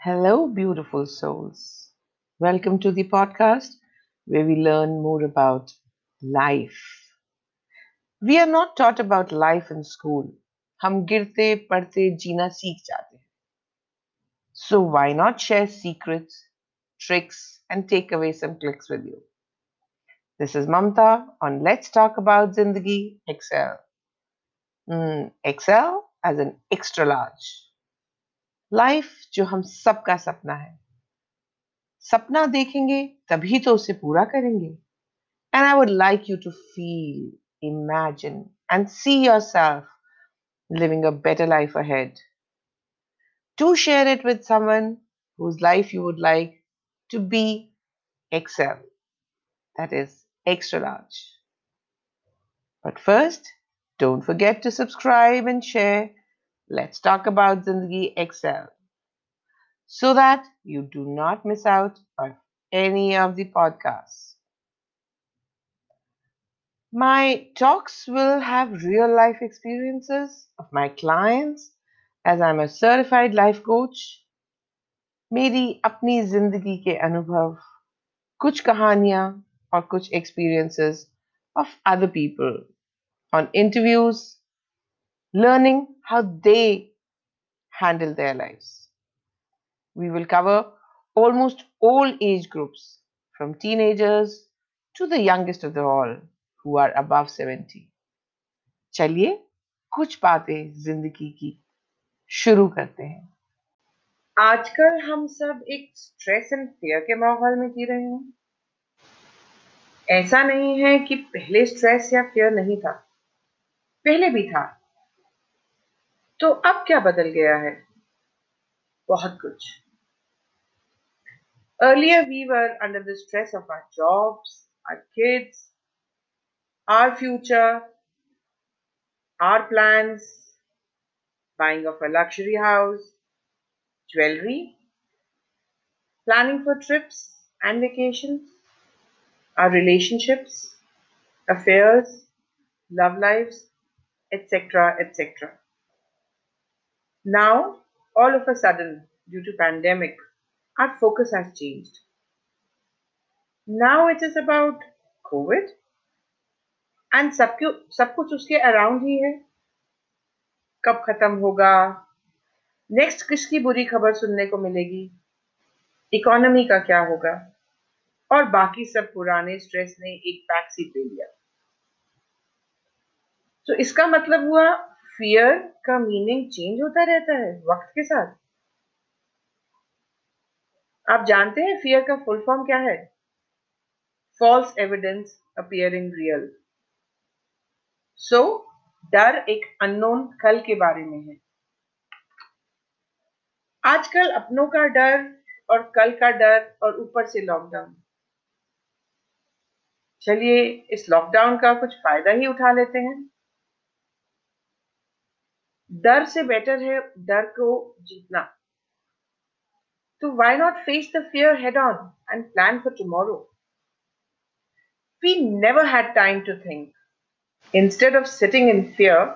Hello, beautiful souls. Welcome to the podcast where we learn more about life. We are not taught about life in school. हम गिरते पढ़ते जीना सीख जाते हैं. So why not share secrets, tricks, and take away some clicks with you? This is Mamta on Let's Talk About Zindagi XL. Mm, XL as an extra large. Life जो हम सबका सपना है। सपना देखेंगे, तभी तो उसे पूरा करेंगे। And I would like you to feel imagine and see yourself living a better life ahead to share it with someone whose life you would like to be XL that is extra large but first don't forget to subscribe and share let's talk about Zindagi XL so that you do not miss out on any of the podcasts. My talks will have real life experiences of my clients as I'm a certified life coach. मेरी अपनी जिंदगी के अनुभव कुछ कहानियां और कुछ experiences of other people on interviews learning how they handle their lives. We will cover almost all age groups, from teenagers to the youngest of them all, who are above 70. चलिए कुछ बातें ज़िंदगी की शुरू करते हैं आजकल हम सब एक स्ट्रेस एंड फियर के माहौल में जी रहे हैं ऐसा नहीं है कि पहले स्ट्रेस या फियर नहीं था पहले भी था तो अब क्या बदल गया है? बहुत कुछ। Earlier we were under the stress of our job our kids our future our plan buying of a luxury house jewellery planning for trips and vacation our relationships affairs love life etcetera etcetera now, all of a sudden, due to pandemic, our focus has changed. Now it is about COVID and सब सब कुछ उसके around ही है कब खत्म होगा next किसकी बुरी खबर सुनने को मिलेगी इकोनॉमी का क्या होगा और बाकी सब पुराने स्ट्रेस ने एक बैक सीट ले लिया तो इसका मतलब हुआ फियर का मीनिंग चेंज होता रहता है वक्त के साथ। आप जानते हैं फियर का फुल फॉर्म क्या है? False evidence appearing real so डर एक अननोन कल के बारे में है। आजकल अपनों का डर और कल का डर और ऊपर से लॉकडाउन चलिए इस लॉकडाउन का कुछ फ़ायदा ही उठा लेते हैं। डर से बेटर है डर को जीतना तो why not face the fear head on and plan for tomorrow we never had time to think. Instead of sitting in fear,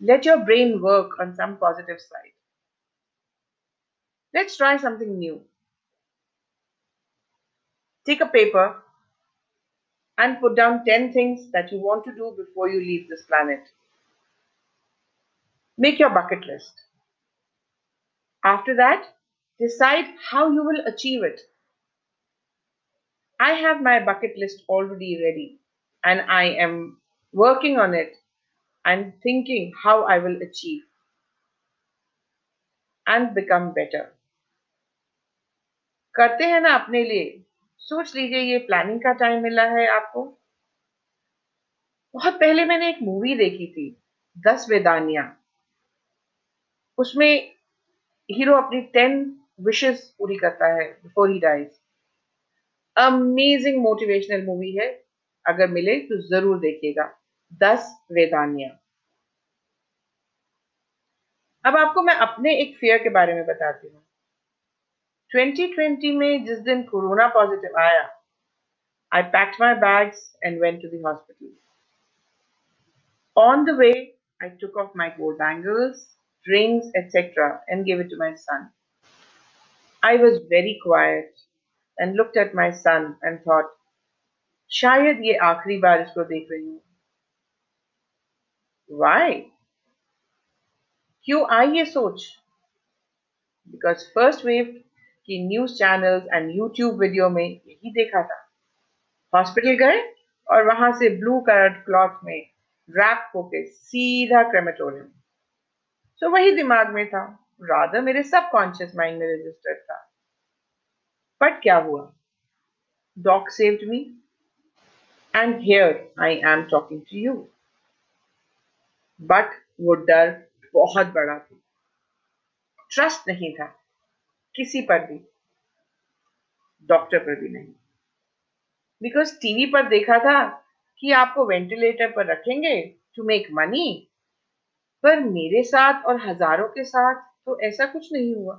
let your brain work on some positive side. Let's try something new. Take a paper and put down 10 things that you want to do before you leave this planet. Make your bucket list. After that, decide how you will achieve it. I have my bucket list already ready and I am working on it and thinking how I will achieve and become better. करते हैं ना अपने लिए सोच लीजिए ये planning का time मिला है आपको बहुत पहले मैंने एक मूवी देखी थी दस वेदानिया उसमें हीरो अपनी टेन विशेस पूरी करता है बिफोर ही डाइज अमेजिंग मोटिवेशनल मूवी है। अगर मिले तो ज़रूर देखिएगा। दस वेदानिया। अब आपको मैं अपने एक फेयर के बारे में बताती हूँ। 2020 में जिस दिन कोरोना पॉजिटिव आया I packed my bags and went to hospital on the way I took off my gold bangles rings, etc., and gave it to my son. I was very quiet and looked at my son and thought, शायद ये आखिरी बार इसको देख रही हूँ Why? क्यों आई ये सोच बिकॉज़ फ़र्स्ट वेव की news channels and YouTube video में यही देखा था हॉस्पिटल गए और वहाँ से ब्लू कलर क्लॉथ में रैप होके सीधा क्रेमेटोरियम सो वही दिमाग में था। राधा मेरे सबकॉन्शियस माइंड में रजिस्टर्ड था। बट क्या हुआ? Dog saved me and here I am talking to you but वो डर बहुत बड़ा था। ट्रस्ट नहीं था किसी पर भी। डॉक्टर पर भी नहीं। बिकॉज़ टीवी पर देखा था कि आपको वेंटिलेटर पर रखेंगे टू मेक मनी पर मेरे साथ और हज़ारों के साथ तो ऐसा कुछ नहीं हुआ।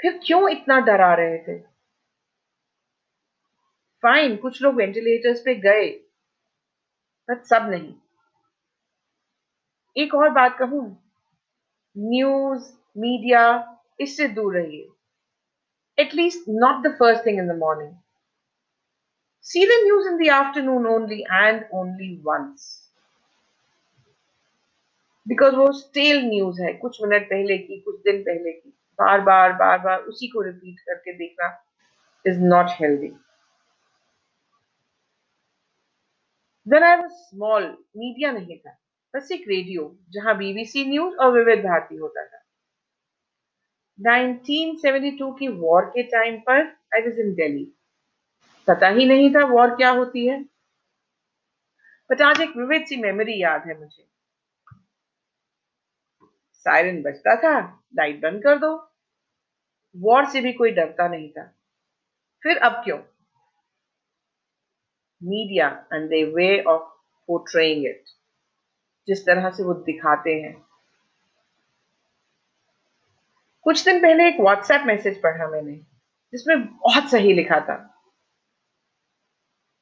फिर क्यों इतना डरा रहे थे? फाइन कुछ लोग वेंटिलेटर्स पे गए पर सब नहीं। एक और बात कहूँ न्यूज़ मीडिया इससे दूर रहिए। At least not the first thing in the morning See the news in the afternoon only and only once. Because वो स्टेल न्यूज़ है कुछ मिनट पहले की कुछ दिन पहले की। बार बार बार बार उसी को रिपीट करके देखना is not healthy When I was small, media नहीं था बस एक रेडियो जहाँ बीबीसी न्यूज़ और विविध भारती होता था। 1972 की वॉर के टाइम पर आई वॉज़ इन दिल्ली पता ही नहीं था वॉर क्या होती है। बट आज एक विविध सी मेमोरी याद है मुझे। सायरन बजता था लाइट बंद कर दो। वॉर से भी कोई डरता नहीं था। फिर अब क्यों? Media and the way of portraying it जिस तरह से वो दिखाते हैं। कुछ दिन पहले एक व्हाट्सएप मैसेज पढ़ा मैंने, जिसमें बहुत सही लिखा था।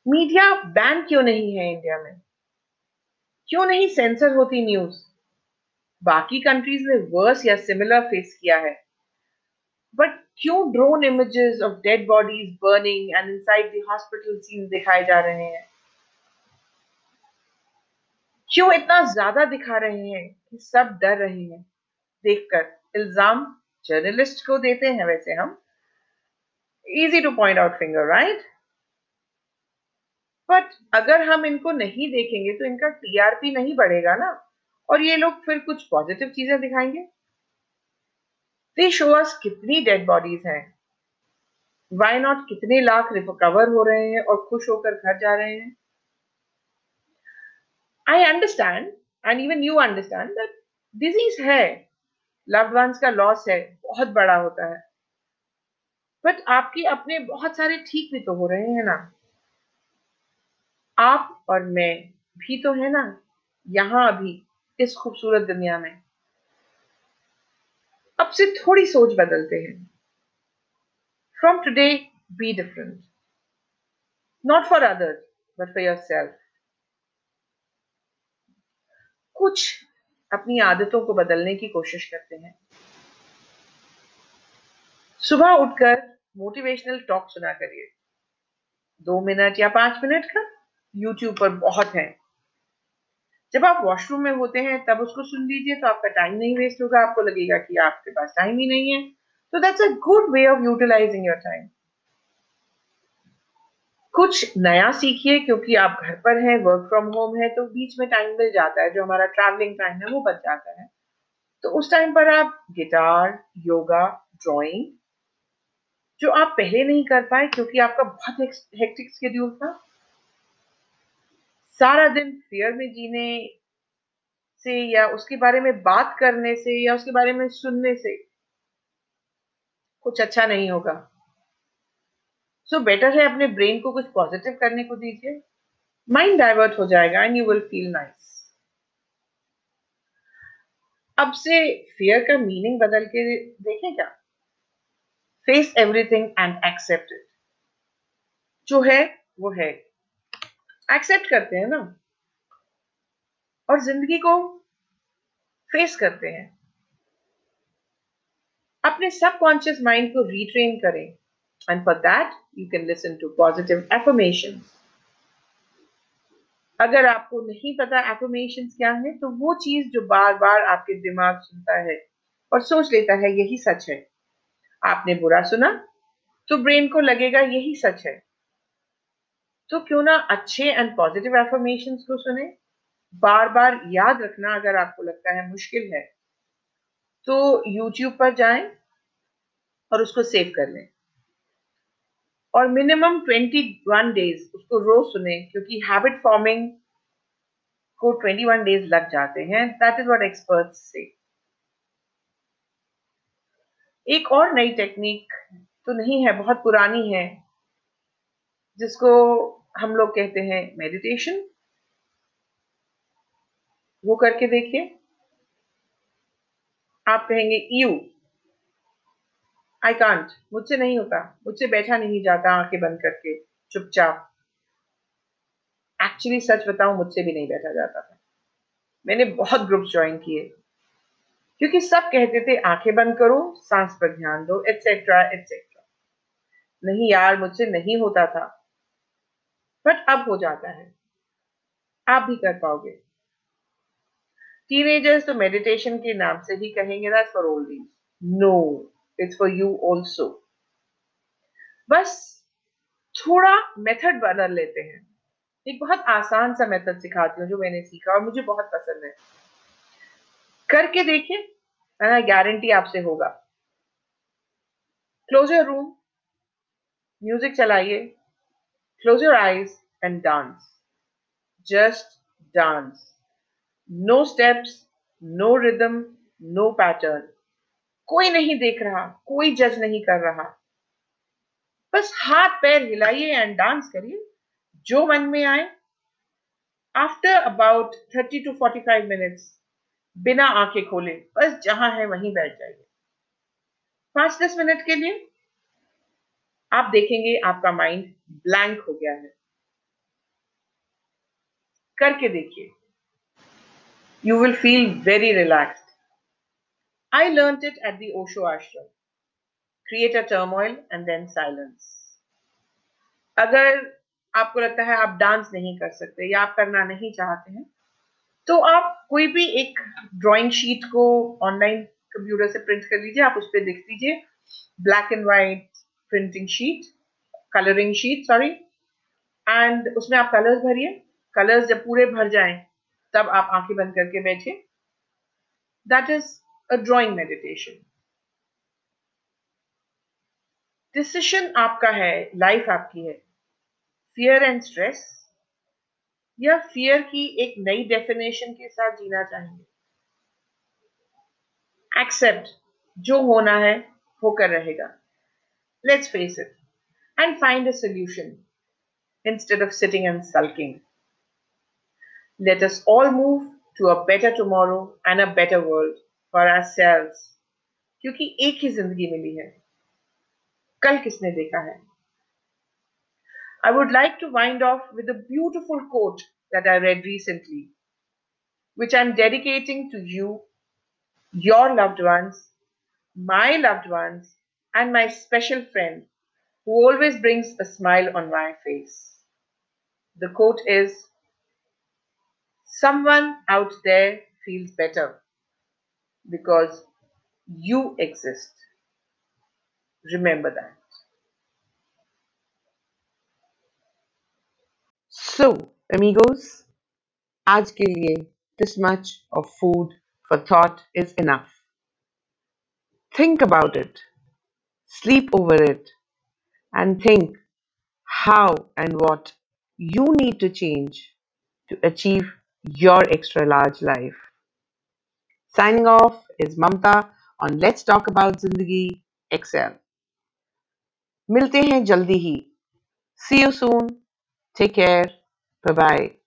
मीडिया बैन क्यों नहीं है इंडिया में? क्यों नहीं सेंसर होती न्यूज़ बाकी कंट्रीज़ ने वर्स या सिमिलर फेस किया है। बट क्यों drone images of dead bodies burning and inside the hospital scene दिखाए जा रहे हैं? क्यों इतना ज़्यादा दिखा रहे हैं कि सब डर रहे हैं? देखकर इल्ज़ाम जर्नलिस्ट को देते हैं वैसे हम। Easy to point out finger right but अगर हम इनको नहीं देखेंगे तो इनका टीआरपी नहीं बढ़ेगा ना। और ये लोग फिर कुछ पॉजिटिव चीज़ें दिखाएँगे। दे शो अस कितनी डेड बॉडीज हैं। वाई नॉट कितने लाख रिकवर हो रहे हैं और खुश होकर घर जा रहे हैं? I understand and even you understand that disease है। लव्ड वंस का लॉस है, बहुत बड़ा होता है। बट आपके अपने बहुत सारे ठीक भी तो हो रहे हैं ना। आप और मैं भी तो है ना। यहाँ अभी इस खूबसूरत दुनिया में। अब से थोड़ी सोच बदलते हैं। From today be different not for others but for yourself कुछ अपनी आदतों को बदलने की कोशिश करते हैं। सुबह उठकर मोटिवेशनल टॉक सुना करिए। दो मिनट या पाँच मिनट का यूट्यूब पर बहुत है। जब आप वॉशरूम में होते हैं, तब उसको सुन लीजिए तो आपका टाइम नहीं वेस्ट होगा। आपको लगेगा कि आपके पास टाइम ही नहीं है। तो that's a good way of utilising your time कुछ नया सीखिए, क्योंकि आप घर पर हैं वर्क फ्रॉम होम है तो बीच में टाइम मिल जाता है। जो हमारा ट्रैवलिंग टाइम है, वो बच जाता है। तो उस टाइम पर आप गिटार योगा ड्राइंग जो आप पहले नहीं कर पाए, क्योंकि आपका बहुत हेक्टिक शेड्यूल था सारा दिन फियर में जीने से या उसके बारे में बात करने से या उसके बारे में सुनने से कुछ अच्छा नहीं होगा। सो so बेटर है अपने ब्रेन को कुछ पॉजिटिव करने को दीजिए। माइंड डाइवर्ट हो जाएगा and you will feel nice अब से फियर का मीनिंग बदल के देखें क्या? फेस एवरीथिंग एंड एक्सेप्ट जो है, वो है। एक्सेप्ट करते हैं ना। और ज़िंदगी को फेस करते हैं। अपने सबकॉन्शियस माइंड को रिट्रेन करें। And for that you can listen to positive affirmation अगर आपको नहीं पता एफर्मेशन क्या है तो वो चीज़ जो बार बार आपके दिमाग सुनता है और सोच लेता है, यही सच है। आपने बुरा सुना तो ब्रेन को लगेगा, यही सच है। तो क्यों ना अच्छे एंड पॉजिटिव एफर्मेशन को सुने। बार बार याद रखना अगर आपको लगता है मुश्किल है तो YouTube पर जाएँ और उसको सेव कर लें। और मिनिमम 21 डेज़ उसको रोज सुने, क्योंकि हैबिट फॉर्मिंग को 21 डेज़ लग जाते हैं। दैट इज़ व्हाट एक्सपर्ट्स से एक और नई टेक्निक तो नहीं है, बहुत पुरानी है, जिसको हम लोग कहते हैं मेडिटेशन वो करके देखिए। आप कहेंगे यू आई कांट मुझसे नहीं होता, मुझसे बैठा नहीं जाता आँखें बंद करके, चुपचाप। एक्चुअली सच बताऊँ, मुझसे भी नहीं बैठा जाता था। मैंने बहुत ग्रुप ज्वाइन किए। क्योंकि सब कहते थे, आँखें बंद करो, सांस पर ध्यान दो एटसेट्रा एटसेट्रा नहीं यार, मुझसे नहीं होता था। बट अब हो जाता है। आप भी कर पाओगे। टीनेजर्स तो मेडिटेशन के नाम से ही कहेंगे that's for oldies no it's for you also बस थोड़ा मेथड बदल लेते हैं। एक बहुत आसान सा मेथड सिखाती हूँ जो मैंने सीखा और मुझे बहुत पसंद है। करके देखिए मैं गारंटी आपसे होगा। क्लोज योर रूम म्यूज़िक चलाइए। Close your eyes and dance just dance no steps no rhythm no pattern कोई नहीं देख रहा, कोई जज नहीं कर रहा। बस हाथ पैर हिलाइए एंड डांस करिए। जो मन में आए after about thirty to forty five minutes बिना आँखें खोले, बस जहाँ है वहीं बैठ जाइए। पाँच दस मिनट के लिए आप देखेंगे आपका माइंड ब्लैंक हो गया है करके देखिए you will feel very relax I learned it at the Osho ashram. Create a turmoil and then silence. अगर आपको लगता है आप डांस नहीं कर सकते या आप करना नहीं चाहते हैं तो आप कोई भी एक ड्राइंग शीट को ऑनलाइन कंप्यूटर से प्रिंट कर लीजिए, आप उस पर लिख दीजिए black and white printing sheet colouring sheet sorry and उसमें आप कलर्स भरिए। कलर्स जब पूरे भर जाएँ, तब आप आँखें बंद करके बैठिए। That is a drawing meditation decision आपका है लाइफ आपकी है। फियर एंड स्ट्रेस या फियर की एक नई डेफिनेशन के साथ जीना चाहेंगे। एक्सेप्ट जो होना है, होकर रहेगा। Let's face it and find a solution instead of sitting and sulking. Let us all move to a better tomorrow and a better world. For our sales क्योंकि एक ही जिंदगी मिली है कल किसने देखा है I would like to wind off with a beautiful quote that I read recently, which I'm dedicating to you, your loved ones, my loved ones, and my special friend who always brings a smile on my face. The quote is Someone out there feels better because you exist. Remember that. So, amigos, आज के लिए this much of food for thought is enough. Think about it, sleep over it, and think how and what you need to change to achieve your extra large life. Signing off is Mamta on Let's Talk About Zindagi XL. मिलते हैं जल्दी ही See you soon. Take care. Bye bye.